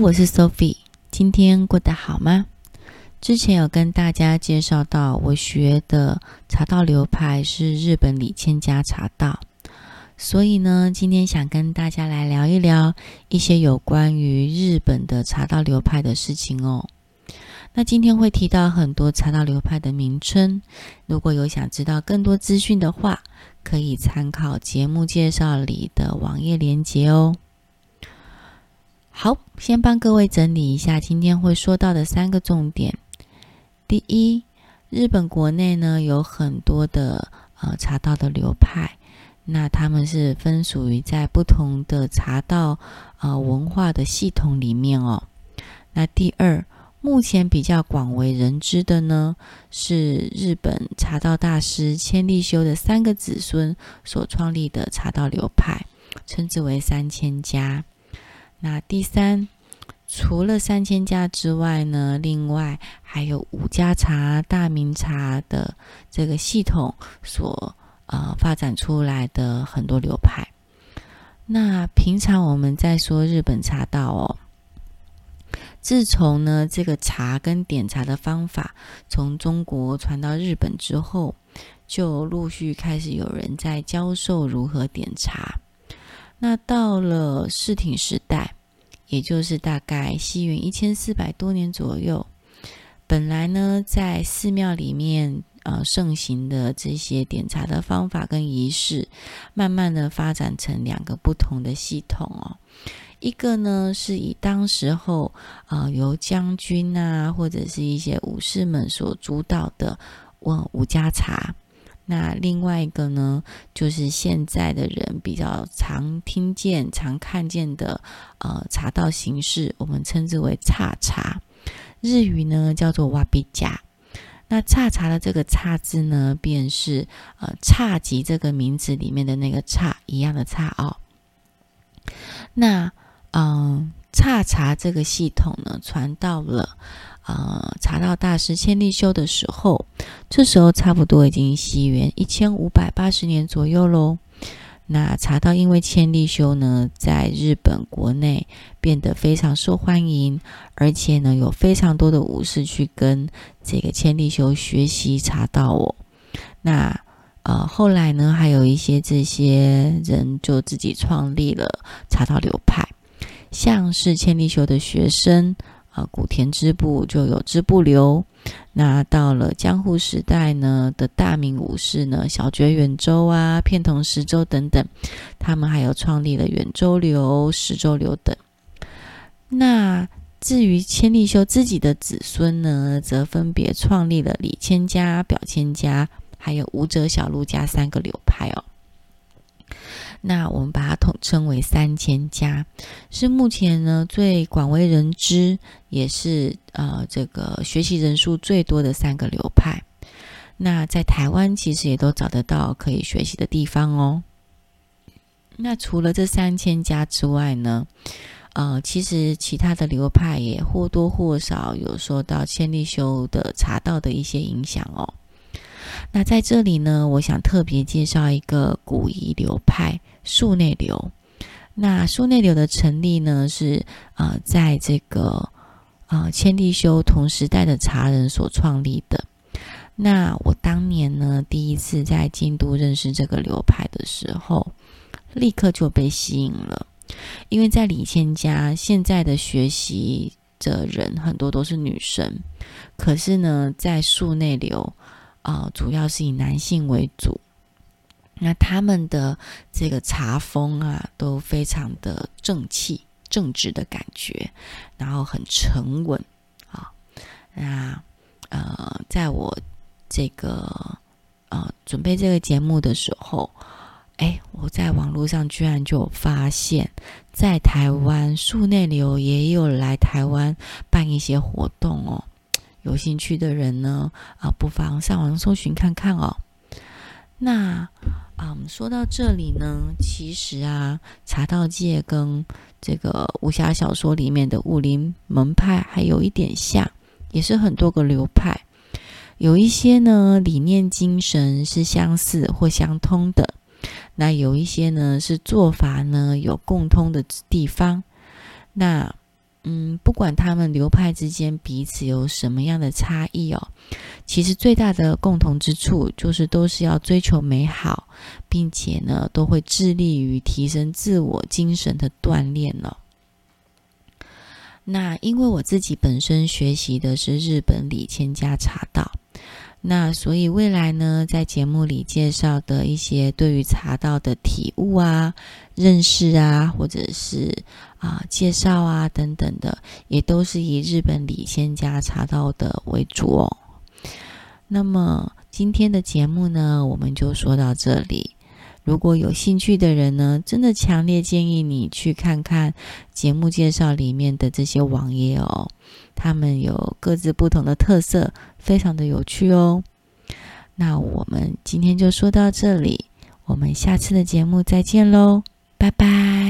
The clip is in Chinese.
我是 Sophie，今天过得好吗？之前有跟大家介绍到，我学的茶道流派是日本里千家茶道，所以呢，今天想跟大家来聊一聊一些有关于日本的茶道流派的事情哦。那今天会提到很多茶道流派的名称，如果有想知道更多资讯的话，可以参考节目介绍里的网页连接哦。好，先帮各位整理一下今天会说到的三个重点。第一，日本国内呢有很多的呃茶道的流派，那他们是分属于在不同的茶道呃文化的系统里面哦。那第二，目前比较广为人知的呢是日本茶道大师千利休的三个子孙所创立的茶道流派，称之为三千家。那第三，除了三千家之外呢，另外还有五家茶、大名茶的这个系统所呃发展出来的很多流派。那平常我们在说日本茶道哦，自从呢这个茶跟点茶的方法从中国传到日本之后，就陆续开始有人在教授如何点茶。那到了室町时代，也就是大概西元一千四百多年左右，本来呢在寺庙里面呃盛行的这些点茶的方法跟仪式，慢慢的发展成两个不同的系统哦。一个呢是以当时候啊、呃、由将军啊或者是一些武士们所主导的问五家茶。那另外一个呢，就是现在的人比较常听见、常看见的呃茶道形式，我们称之为侘茶，日语呢叫做瓦比加。那侘茶的这个“侘”字呢，便是呃侘寂这个名字里面的那个“侘”一样的“侘”哦。那嗯，侘茶这个系统呢，传到了。呃，茶道大师千利休的时候，这时候差不多已经西元一千五百八十年左右喽。那茶道因为千利休呢，在日本国内变得非常受欢迎，而且呢，有非常多的武士去跟这个千利休学习茶道哦。那呃，后来呢，还有一些这些人就自己创立了茶道流派，像是千利休的学生。啊，古田织部就有织部流。那到了江户时代呢的大名武士呢，小堀远州啊、片桐十州等等，他们还有创立了远州流、十州流等。那至于千利休自己的子孙呢，则分别创立了李千家、表千家，还有武者小路家三个流派哦。那我们把它统称为三千家，是目前呢最广为人知，也是呃这个学习人数最多的三个流派。那在台湾其实也都找得到可以学习的地方哦。那除了这三千家之外呢，呃，其实其他的流派也或多或少有受到千利休的茶道的一些影响哦。那在这里呢，我想特别介绍一个古仪流派——树内流。那树内流的成立呢，是呃，在这个呃千利休同时代的茶人所创立的。那我当年呢，第一次在京都认识这个流派的时候，立刻就被吸引了，因为在李千家现在的学习的人很多都是女生，可是呢，在树内流。啊、主要是以男性为主。那他们的这个茶风啊，都非常的正气、正直的感觉，然后很沉稳啊。那呃，在我这个呃准备这个节目的时候，哎，我在网络上居然就发现，在台湾树内流也有来台湾办一些活动哦。有兴趣的人呢，啊，不妨上网搜寻看看哦。那，嗯，说到这里呢，其实啊，茶道界跟这个武侠小说里面的武林门派还有一点像，也是很多个流派，有一些呢理念精神是相似或相通的，那有一些呢是做法呢有共通的地方，那。嗯，不管他们流派之间彼此有什么样的差异哦，其实最大的共同之处就是都是要追求美好，并且呢，都会致力于提升自我精神的锻炼了。那因为我自己本身学习的是日本里千家茶道。那所以未来呢，在节目里介绍的一些对于茶道的体悟啊、认识啊，或者是啊介绍啊等等的，也都是以日本里千家茶道的为主哦。那么今天的节目呢，我们就说到这里。如果有兴趣的人呢，真的强烈建议你去看看节目介绍里面的这些网页哦，他们有各自不同的特色，非常的有趣哦。那我们今天就说到这里，我们下次的节目再见喽，拜拜。